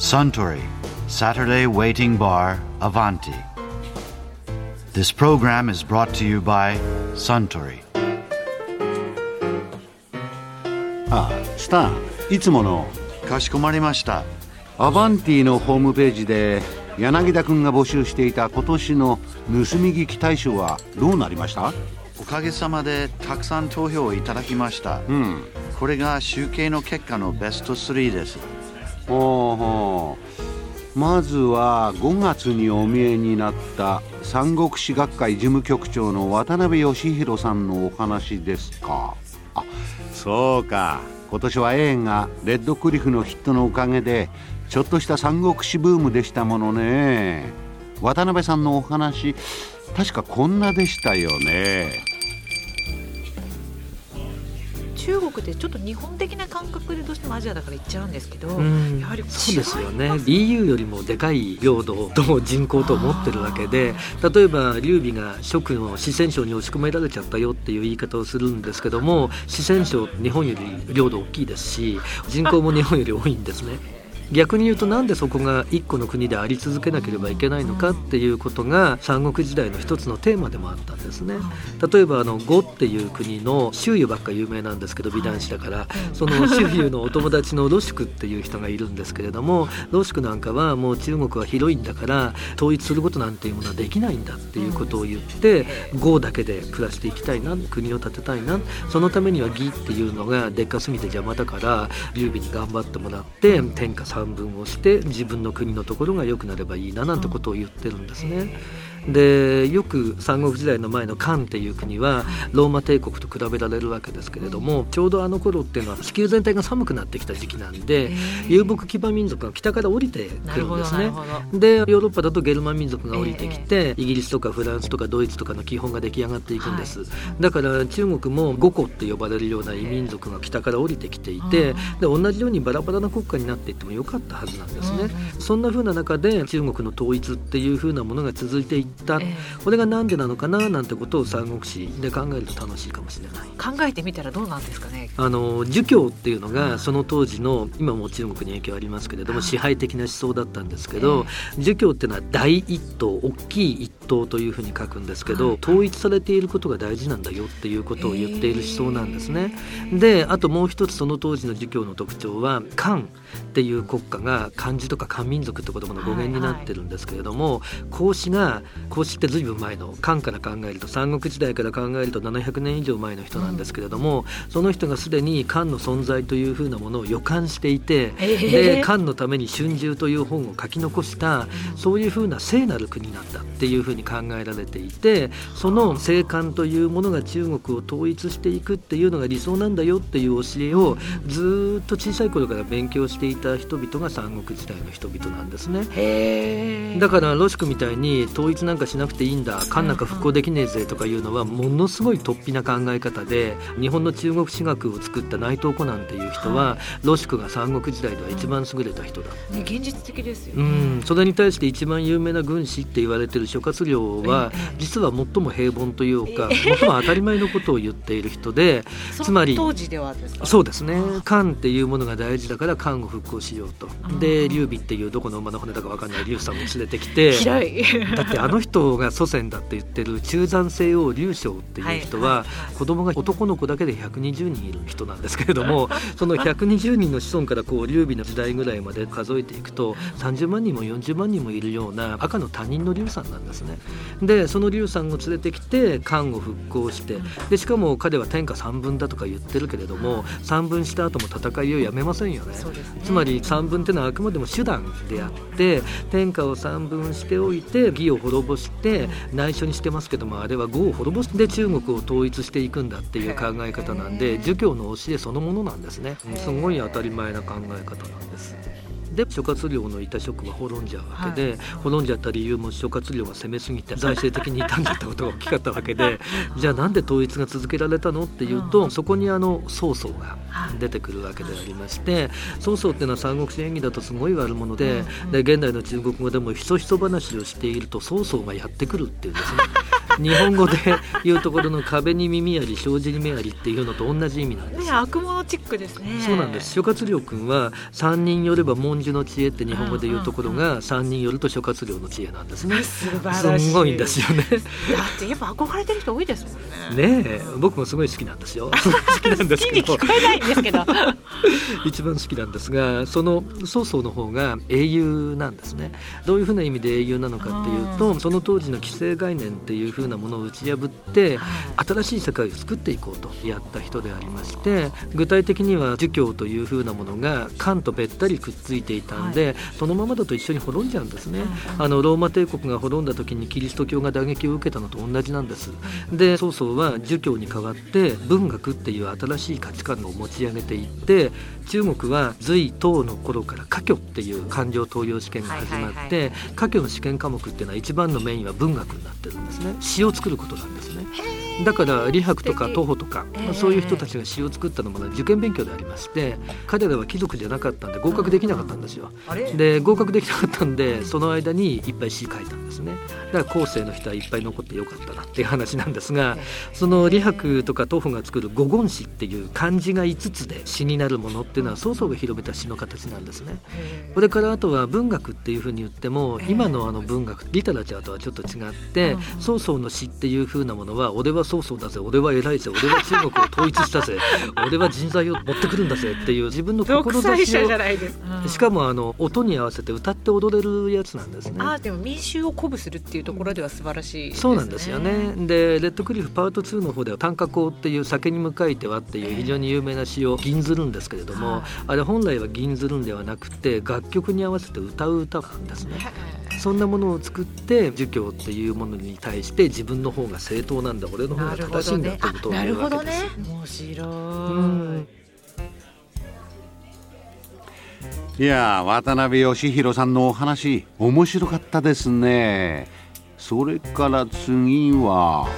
Suntory Saturday Waiting Bar Avanti. This program is brought to you by Suntory. あスタンいつものかしこまりました。アバンティのホームページで柳田君が募集していた今年の盗み聞き大賞はどうなりました？おかげさまでたくさん投票をいただきました。うんこれが集計の結果のベスト3です。ほうほう。まずは5月にお見えになった三国志学会事務局長の渡辺義弘さんのお話ですか。あそうか。今年は映画「レッドクリフ」のヒットのおかげでちょっとした三国志ブームでしたものね。渡辺さんのお話確かこんなでしたよね。中国でちょっと日本的な感覚でどうしてもアジアだから行っちゃうんですけど、うんやはりそうですよね EU よりもでかい領土と人口と持ってるわけで例えば劉備が蜀の四川省に押し込められちゃったよっていう言い方をするんですけども四川省日本より領土大きいですし人口も日本より多いんですね。逆に言うとなんでそこが一個の国であり続けなければいけないのかっていうことが三国時代の一つのテーマでもあったんですね。例えばあの呉っていう国の周遊ばっか有名なんですけど美男子だからその周遊のお友達のロシクっていう人がいるんですけれどもロシクなんかはもう中国は広いんだから統一することなんていうものはできないんだっていうことを言って呉だけで暮らしていきたいな国を建てたいなそのためには義っていうのがでっかすぎて邪魔だから劉備に頑張ってもらって天下半分をして自分の国のところが良くなればいいななんてことを言ってるんですね。でよく三国時代の前の漢っていう国はローマ帝国と比べられるわけですけれどもちょうどあの頃っていうのは地球全体が寒くなってきた時期なんで遊牧騎馬民族が北から降りてくるんですね。でヨーロッパだとゲルマン民族が降りてきて、イギリスとかフランスとかドイツとかの基本が出来上がっていくんです、だから中国も五胡って呼ばれるような異民族が北から降りてきていて、で同じようにバラバラな国家になっていってもよかったはずなんですね、そんな風な中で中国の統一っていう風なものが続いていった、え。これがなんでなのかななんてことを三国志で考えると楽しいかもしれない。考えてみたらどうなんですかね？あの儒教っていうのがその当時の今も中国に影響ありますけれども支配的な思想だったんですけど儒教っていうのは大一統大きい一統というふうに書くんですけど統一されていることが大事なんだよっていうことを言っている思想なんですね。であともう一つその当時の儒教の特徴は漢っていう国家が漢字とか漢民族って言葉の語源になってるんですけれども孔子が孔子って随分前の漢から考えると三国時代から考えると700年以上前の人なんですけれども、その人がすでに漢の存在というふうなものを予感していて、えーで漢のために「春秋」という本を書き残したそういうふうな聖なる国なんだっていうふうに考えられていてその聖漢というものが中国を統一していくっていうのが理想なんだよっていう教えをずーっと小さい頃から勉強していた人々が三国時代の人々なんですね。へだからロシクみたいに統一なんかしなくていいんだ漢なん。か復興できねえぜとかいうのはものすごい突飛な考え方で日本の中国史学を作った内藤湖南っていう人はロシクが三国時代では一番優れた人だ。ね現実的ですようね、ん、それに対して一番有名な軍師って言われてる諸葛亮はええ実は最も平凡というか最も当たり前のことを言っている人で つまり当時ではですか？そうですね。漢っていうものが大事だから漢を復興しようと。で劉備っていうどこの馬の骨だか分かんない劉さんを連れてきて。だってあの人が祖先だって言ってる中山西王劉将っていう人は子供が男の子だけで120人いる人なんですけれども その120人の子孫からこう劉備の時代ぐらいまで数えていくと30万人も40万人もいるような赤の他人の劉さんなんですね。でその劉さんを連れてきて漢を復興してでしかも彼は天下三分だとか言ってるけれども三分した後も戦いをやめませんよね。つまり三分ってのはあくまでも手段であって天下を三分しておいて義を滅ぼして内緒にしてますけどもあれは呉を滅ぼして中国を統一していくんだっていう考え方なんで儒教の教えそのものなんですね。すごい当たり前な考え方なんです。で諸葛亮のいた職は滅んじゃうわけで、滅んじゃった理由も諸葛亮が攻めすぎて財政的に傷んじゃったことが大きかったわけで じゃあなんで統一が続けられたのっていうと、そこにあの曹操が出てくるわけでありまして曹操っていうのは三国志演義だとすごい悪者で,、で現代の中国語でもひそひそ話をしていると曹操がやってくるっていうですね。日本語で言うところの壁に耳あり障子に目ありっていうのと同じ意味なんです。ね悪者チックですね。そうなんです。諸葛亮君は三人よれば文殊の知恵って日本語で言うところが三人よると諸葛亮の知恵なんですね。素晴らしい。すごいんですよね。だってやっぱ憧れてる人多いですもんね。ねえ僕もすごい好きなんですよ。好きなんですけど。聞こえないんですけど。一番好きなんですがその曹操の方が英雄なんですね。どういうふうな意味で英雄なのかっていうとその当時の既成概念っていうふうなものを打ち破って新しい世界を作っていこうとやった人でありまして具体的には儒教というふうなものが漢とべったりくっついていたんで、そのままだと一緒に滅んじゃうんですね、あのローマ帝国が滅んだ時にキリスト教が打撃を受けたのと同じなんです。で曹操は儒教に代わって文学っていう新しい価値観を持ち上げていって中国は隋唐の頃から科挙っていう感情登用試験が始まって、科挙の試験科目っていうのは一番のメインは文学になってるんですね。詩を作ることなんですねだから李白とか徒歩とか、まあそういう人たちが詩を作ったのも受験勉強でありまして彼らは貴族じゃなかったんで合格できなかったんですよ。で合格できなかったんでその間にいっぱい詩書いたんですね。だから後世の人はいっぱい残ってよかったなっていう話なんですがその李白とか徒歩が作る五言詩っていう漢字が5つで詩になるものっていうのは曹操が広めた詩の形なんですね。これからあとは文学っていうふうに言っても今のあの文学リタラチャーとはちょっと違って曹操の詩っていうふうなものは俺は曹操だぜ。俺は偉いぜ。俺は中国を統一したぜ。俺は人材を持ってくるんだぜっていう自分の志を。者じゃないです。かしかもあの音に合わせて歌って踊れるやつなんですね。あーでも民衆を鼓舞するっていうところでは素晴らしいですね。そうなんですよね。でレッドクリフパート2の方では短歌行っていう酒に向かいてはっていう非常に有名な詩を吟ずるんですけれども、はい。あれ本来は吟ずるんではなくて楽曲に合わせて歌う歌なんですねそんなものを作って儒教っていうものに対して自分の方が正当なんだ俺の方が正しいんだってことをあなる言うわけほどね。です。面白い。うんい。やー渡辺義弘さんのお話面白かったですね。それから次は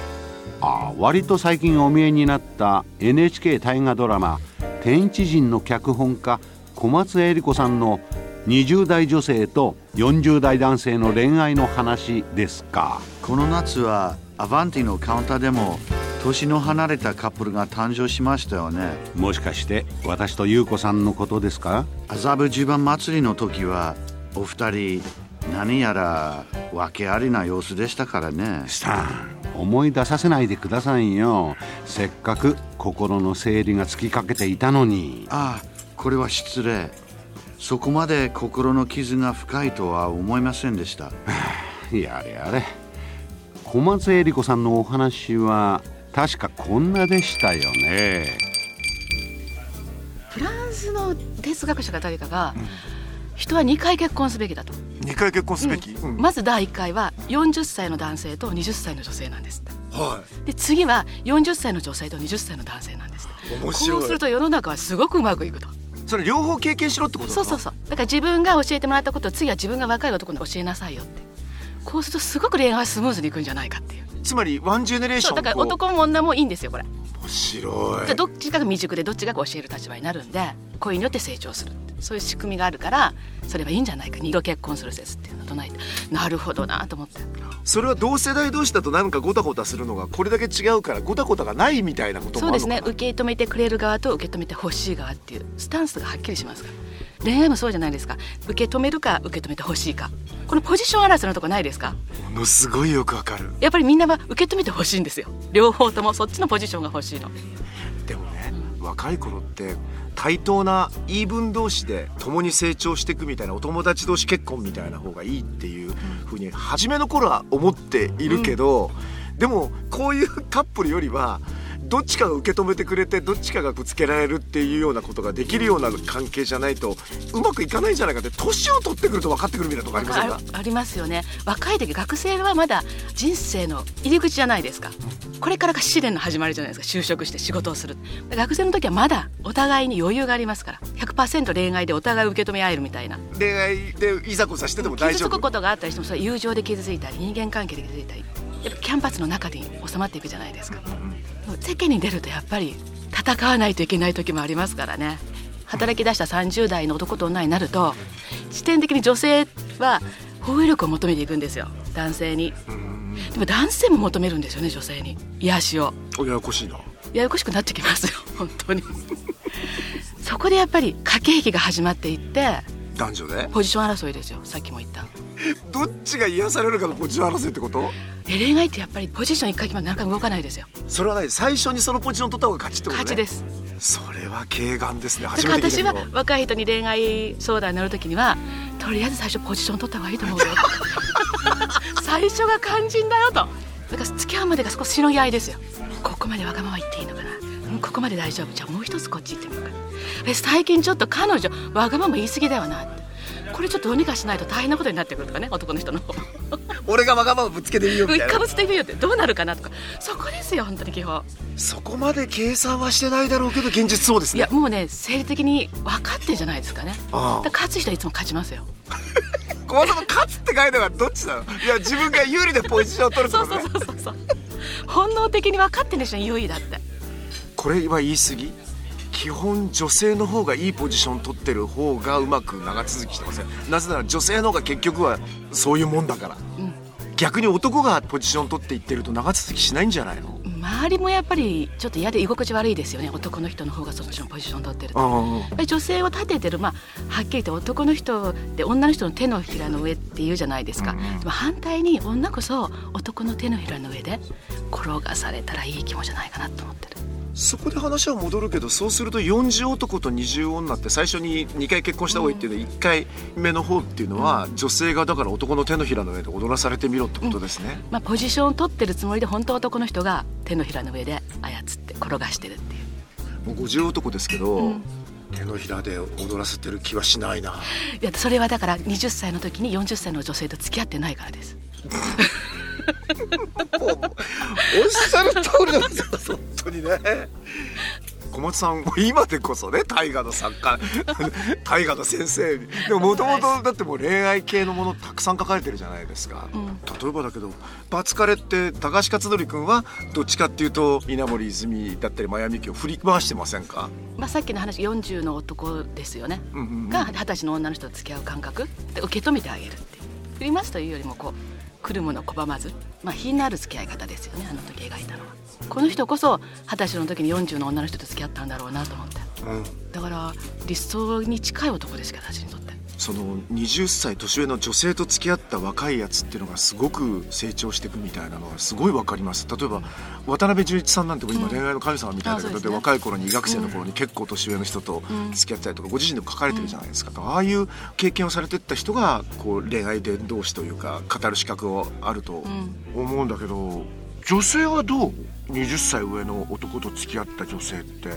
あ割と最近お見えになった NHK 大河ドラマ「天一人」の脚本家小松恵理子さんの20代女性と40代男性の恋愛の話ですか。この夏はアバンティのカウンターでも年の離れたカップルが誕生しましたよね。もしかして私と優子さんのことですか。麻布十番祭りの時はお二人何やら訳ありな様子でしたからね。さん思い出させないでくださいよ。せっかく心の整理がつきかけていたのに。ああこれは失礼そこまで心の傷が深いとは思いませんでした。やれやれ。小松恵理子さんのお話は確かこんなでしたよね。フランスの哲学者か誰かが、人は2回結婚すべきだと、2回結婚すべき、うん。まず第1回は40歳の男性と20歳の女性なんですって。はで次は40歳の女性と20歳の男性なんですって。い面白い。こうすると世の中はすごくうまくいくとそれ両方経験しろってことそうそうそう。だから自分が教えてもらったことを次は自分が若い男に教えなさいよって。こうするとすごく恋愛スムーズにいくんじゃないかっていう。つまりワンジェネレーションそうだから男も女もいいんですよこれ。面白い。じゃあどっちかが未熟でどっちかが教える立場になるんで恋によって成長するそういう仕組みがあるからそれはいいんじゃないか。二度結婚する説っていうのを唱えて。なるほどなと思って。それは同世代同士だとなんかゴタゴタするのがこれだけ違うからゴタゴタがないみたいなことそうですね。受け止めてくれる側と受け止めてほしい側っていうスタンスがはっきりしますから恋愛もそうじゃないですか。受け止めるか受け止めてほしいか。このポジション争いのとこないですか。ものすごいよくわかる。やっぱりみんなは受け止めてほしいんですよ。両方ともそっちのポジションが欲しいの。でもね若い頃って対等な言い分同士で共に成長していくみたいなお友達同士結婚みたいな方がいいっていうふうに初めの頃は思っているけど、でもこういうカップルよりはどっちかが受け止めてくれてどっちかがぶつけられるっていうようなことができるような関係じゃないとうまくいかないんじゃないかって年を取ってくると分かってくるみたいなとこありませんか？あありますよね若い時学生はまだ人生の入り口じゃないですか。これからが試練の始まりじゃないですか就職して仕事をする学生の時はまだお互いに余裕がありますから。100%恋愛でお互い受け止め合えるみたいな。恋愛でいざこざしてても大丈夫。傷つくことがあったりしてもそれは友情で傷ついたり人間関係で傷ついたりやっぱキャンパスの中に収まっていくじゃないですか、世間に出るとやっぱり戦わないといけない時もありますからね。働き出した30代の男と女になると視点的に女性は包囲力を求めていくんですよ。男性に。でも男性も求めるんですよね女性に。癒しを。おややこしいな。ややこしくなってきますよ。本当に。そこでやっぱり駆け引きが始まっていって男女で？ポジション争いですよ。さっきも言った。どっちが癒されるかのポジション争いってこと？え恋愛ってやっぱりポジション一回決まってなかなか動かないですよ。それはね最初にそのポジション取った方が勝ちってことね。勝ちです。それは軽眼ですね。だ初から私はめて聞いたけど若い人に恋愛相談に乗るときにはとりあえず最初ポジション取った方がいいと思うよ。最初が肝心だよと。だから付き合うまでが少ししのぎ合いですよ。ここまでわがまま言っていいのかな。うんここまで大丈夫。じゃあもう一つこっち行ってみようかえ最近ちょっと彼女わがまま言い過ぎだよなってこれちょっとどうにかしないと大変なことになってくるとかね男の人の方。俺がわがままぶつけてみようみ一たいな。回ぶつってみようってどうなるかなとか。そこですよ本当に基本。そこまで計算はしてないだろうけど現実そうですね。いやもうね生理的に分かってんじゃないですかね。ああ。勝つ人はいつも勝ちますよ。小松さんの勝つって書いたのはどっちなの？いや自分が有利でポジションを取るってそうことね。そうそうそうそう本能的に分かってんでしょ優位だって。これは言い過ぎ基本女性の方がいいポジション取ってる方がうまく長続きしてません。なぜなら女性の方が結局はそういうもんだから、うん。逆に男がポジション取っていってると長続きしないんじゃないの？周りもやっぱりちょっと嫌で居心地悪いですよね。男の人の方がそっちのポジション取ってると。女性を立ててる。まあはっきり言って男の人で女の人の手のひらの上って言うじゃないですか、うんうん。でも反対に女こそ男の手のひらの上で転がされたらいい気もじゃないかなと思ってるそこで話は戻るけどそうすると40男と20女って最初に2回結婚した方がいいっていうのは1回目の方っていうのは女性がだから男の手のひらの上で踊らされてみろってことですね、まあポジションを取ってるつもりで本当は男の人が手のひらの上で操って転がしてるっていう。もう50男ですけど、うん。手のひらで踊らせてる気はしないな。いやそれはだから20歳の時に40歳の女性と付き合ってないからです おっしゃる通りなんですよ本当にね。小松さんも今でこそね大河の作家 大河の先生でももともとだってもう恋愛系のものたくさん書かれてるじゃないですか、うん。例えばだけどバツカレって高橋克典君はどっちかっていうと稲森泉だったり真矢美樹を振り回してませんか、まあさっきの話40の男ですよね。うんうんうん。が二十歳の女の人と付き合う感覚で受け止めてあげるって振りますというよりもこう来るもの拒まずまあ品のある付き合い方ですよねあの時描いたのは。この人こそ二十歳の時に40の女の人と付き合ったんだろうなと思って。うん。だから理想に近い男ですけど私にとってその20歳年上の女性と付き合った若いやつっていうのがすごく成長していくみたいなのがすごいわかります。例えば渡辺淳一さんなんて今恋愛の神様みたいだけど、で若い頃に医学生の頃に結構年上の人と付き合ったりとかご自身でも書かれてるじゃないですか、ああいう経験をされてった人がこう恋愛伝道師というか語る資格をあると思うんだけど女性はどう？20歳上の男と付き合った女性って。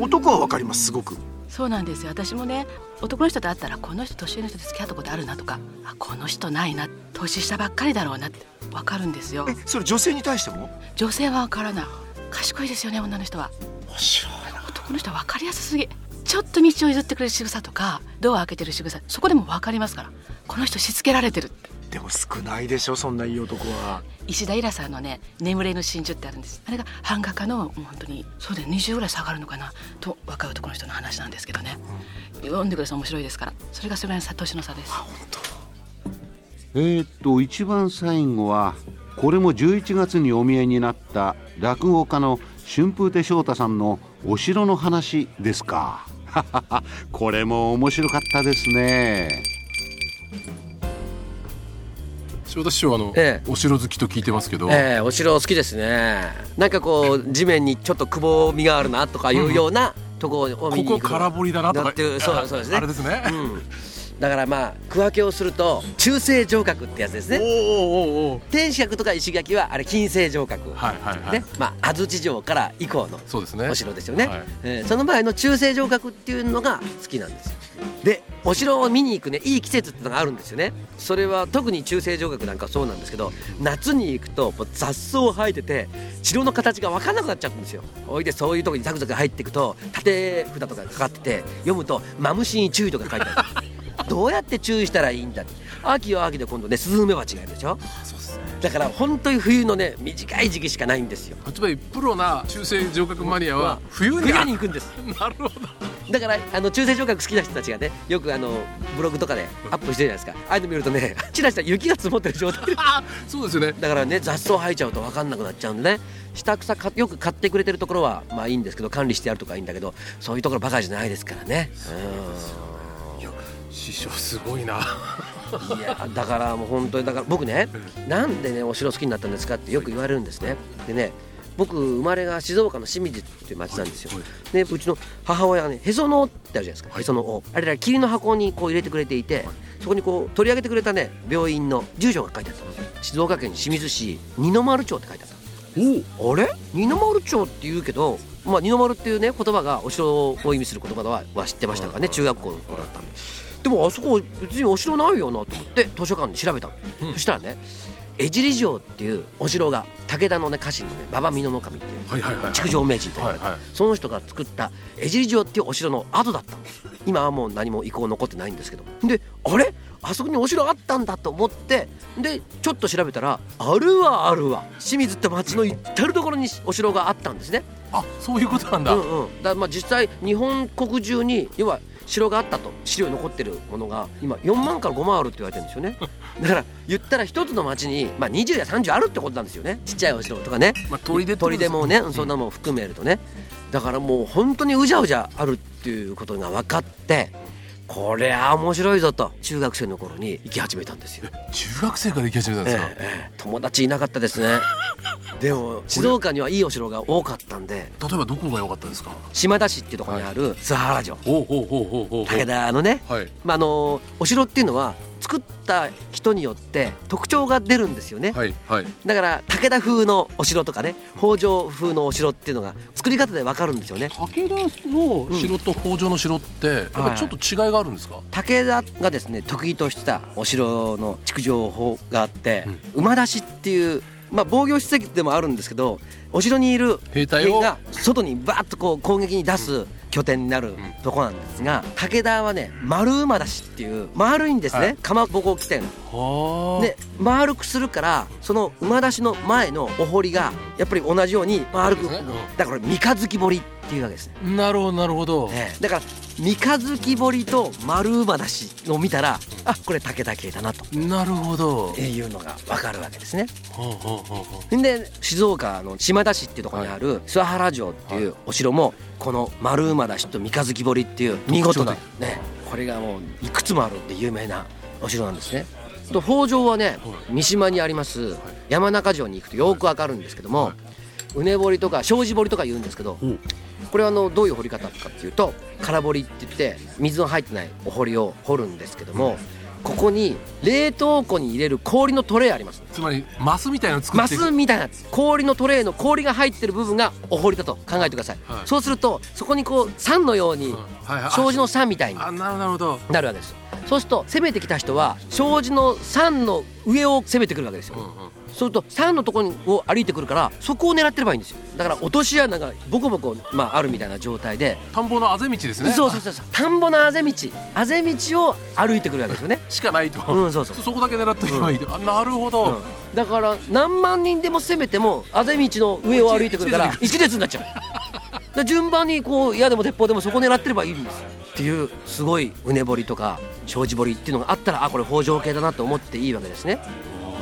男はわかりますすごくそうなんですよ。私もね男の人と会ったらこの人年上の人と付き合ったことあるなとかあこの人ないな年下ばっかりだろうなって分かるんですよ。えそれ女性に対しても？女性は分からない。賢いですよね女の人は。面白いな。男の人は分かりやすすぎ。ちょっと道を譲ってくれる仕草とかドア開けてる仕草そこでも分かりますから。この人しつけられてるってでも少ないでしょそんないい男は。石田イラさんのね「眠れぬ真珠」ってあるんです。あれが版画家のもう本当にそうだよ20ぐらい下がるのかなと若い男の人の話なんですけどね、読んでください面白いですから。それがそれぐらいの年の差です。えー、っと一番最後はこれも11月にお見えになった落語家の春風亭昇太さんのお城の話ですか。これも面白かったですね塩田師匠あの、ええ。お城好きと聞いてますけど、ええお城好きですね。なんかこう地面にちょっとくぼみがあるなとかいうようなとこを見こに行く。こ空堀だなとか。だっていうそうそうですね。あれですね、うん。だからまあ区分けをすると中世城郭ってやつですね。天守閣とか石垣はあれ近世城郭、はいはいはい、ね。まあ安土城から以降のそうですね。お城ですよね、はい。えーその前の中世城郭っていうのが好きなんですよでお城を見に行くねいい季節ってのがあるんですよね。それは特に中世城郭なんかそうなんですけど夏に行くともう雑草生えてて城の形が分かんなくなっちゃうんですよ。おいでそういうとこにザクザク入っていくと縦札とかかかってて読むと「マムシに注意」とか書いてある。どうやって注意したらいいんだって。秋は秋で今度ねスズメバチがいるでしょ。だから本当に冬のね短い時期しかないんですよ。つまりプロな中世城郭マニアは冬に冬に行くんです。なるほどだからあの中世城郭好きな人たちがねよくあのブログとかでアップしてるじゃないですか。ああいうの見るとね ちらちら雪が積もってる状態。で そうですよね。だからね雑草生えちゃうと分かんなくなっちゃうんでね。下草かよく買ってくれてるところはまあいいんですけど管理してやるとかいいんだけどそういうところばかりじゃないですからね。師匠すごいな。うんいやだからもう本当にだから僕ねなんでねお城好きになったんですかってよく言われるんですね。でね僕生まれが静岡の清水っていう町なんですよ、でうちの母親はねへその緒ってあるじゃないですか、へその緒。あれら霧の箱にこう入れてくれていて、そこにこう取り上げてくれたね病院の住所が書いてあったんですよ静岡県清水市二の丸町って書いてあったおあれ？二の丸町って言うけど、まあ、二の丸っていうね言葉がお城を意味する言葉はは知ってましたからね中学校の頃だったんで。でもあそこ別にお城ないよなと思って図書館で調べたの、そしたらね江尻城っていうお城が武田のね家臣のね馬場美濃守っていう築城名人という。はいはい。その人が作った江尻城っていうお城の跡だったんです今はもう何も遺構残ってないんですけど。であれ？あそこにお城あったんだと思って。でちょっと調べたらあるわあるわ。清水って町の至る所にお城があったんですね。あそういうことなんだ、うんうん、だまあ実際日本国中に要は城があったと。資料に残ってるものが今4万から5万あるって言われてるんですよね。だから言ったら一つの町に、まあ、20や30あるってことなんですよね。ちっちゃいお城とかね。まあ、砦ってことです砦もねそんなもん含めるとね。だからもう本当にうじゃうじゃあるっていうことが分かってこれは面白いぞと中学生の頃に行き始めたんですよ、中学生から行き始めたんですか、ええええ。友達いなかったですね。でも静岡にはいいお城が多かったんで。例えばどこが良かったですか？島田市っていうところにある諏訪原城。武田のね、はい。まあ、あのお城っていうのは作った人によって特徴が出るんですよね、はいはい。だから武田風のお城とかね北条風のお城っていうのが作り方でわかるんですよね。武田の城と北条の城ってやっぱりちょっと違いがあるんですか、武田がですね得意としたお城の築城法があって、馬出しっていうまあ防御施設でもあるんですけどお城にいる兵隊をが外にバーッとこう攻撃に出す拠点になるとこなんですが武田はね丸馬出しっていう丸いんですね、はい。かまぼこ起点。はあ。で丸くするからその馬出しの前のお堀がやっぱり同じように丸くだから三日月堀っていうわけですね。なるほどなるほど、ええ。だから三日月堀と丸馬出しを見たらあこれ武田系だなと。なるほど、いうのが分かるわけですね。はあはあはあで静岡の島田市っていうところにある諏訪原城っていうお城もこの丸馬出しと三日月堀っていう見事な特ねこれがもういくつもあるって有名なお城なんですね。と北条はね三島にあります山中城に行くとよくわかるんですけどもうね堀とか障子堀とか言うんですけどうん。これはあのどういう掘り方かっていうと空堀って言って水の入ってないお堀を掘るんですけどもここに冷凍庫に入れる氷のトレイあります。つまりマスみたいなの作マっていく。スみたいな氷のトレイの氷が入ってる部分がお堀だと考えてください、はい。そうするとそこにこう酸のようにはいはい。障子の酸みたいになるわけです。そうすると攻めてきた人は障子の酸の上を攻めてくるわけですよ、うんうんそうすると酸のところを歩いてくるからそこを狙ってればいいんですよ。だから落とし穴がボコボコ、まあ、あるみたいな状態で。田んぼのあぜ道ですね。そうそうそうそう。田んぼのあぜ道。あぜ道を歩いてくるわけですよね。しかないと、うんそうそう。そこだけ狙っておけばいいと、あなるほど、うん。だから何万人でも攻めてもあぜ道の上を歩いてくるから一列になっちゃう。だから順番にこう矢でも鉄砲でもそこ狙ってればいいんですよ。っていうすごいうね堀とか障子堀っていうのがあったらあこれ北条系だなと思っていいわけですね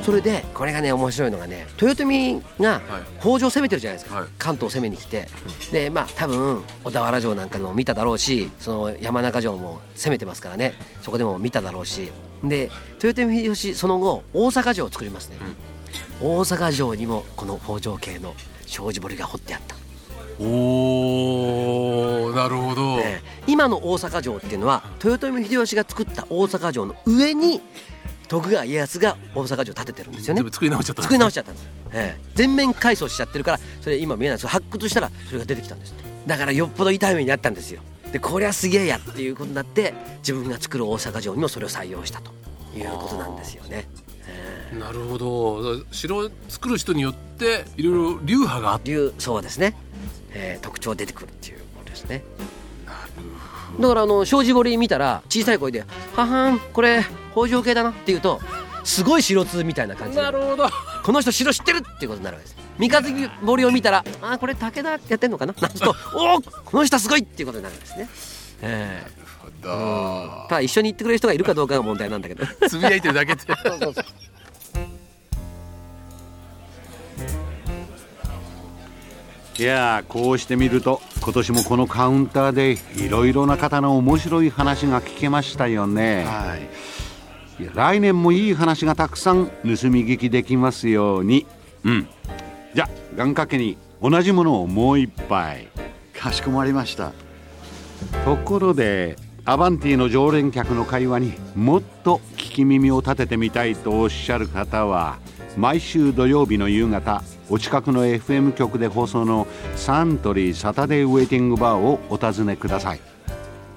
それでこれがね面白いのがね豊臣が北条を攻めてるじゃないですか、はい。関東を攻めに来て。でまあ多分小田原城なんかでも見ただろうしその山中城も攻めてますからね。そこでも見ただろうし。で豊臣秀吉その後大阪城を作りますね、大阪城にもこの北条系の障子堀が掘ってあった、おーなるほど、ええ今の大阪城っていうのは豊臣秀吉が作った大阪城の上に徳川家康が大阪城を建ててるんですよね。作り直しちゃった作り直しちゃったんです、ええ。全面改装しちゃってるからそれ今見えないです発掘したらそれが出てきたんですだからよっぽど痛い目になったんですよ。でこりゃすげえやっていうことになって自分が作る大阪城にもそれを採用したと。いうことなんですよね。なるほど。城を作る人によっていろいろ流派があってそうですね、えー特徴出てくるっていうことですね。だからあの障子堀見たら小さい声で「ははんこれ北条系だな」って言うとすごい城通みたいな感じでなる。ほど。この人城知ってるっていうことになるわけです。三日月堀を見たらあーこれ武田やってんのかな？なんすると おおこの人すごいっていうことになるんですね。ええ。ただ一緒に行ってくれる人がいるかどうかが問題なんだけど。つぶやいてるだけで。いやーこうしてみると今年もこのカウンターでいろいろな方の面白い話が聞けましたよね。はい来年もいい話がたくさん盗み聞きできますように。うん。じゃあ願掛けに同じものをもう一杯。かしこまりました。ところでアバンティの常連客の会話にもっと聞き耳を立ててみたいとおっしゃる方は毎週土曜日の夕方お近くの FM 局で放送のサントリーサタデーウェイティングバーをお尋ねください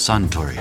Suntory.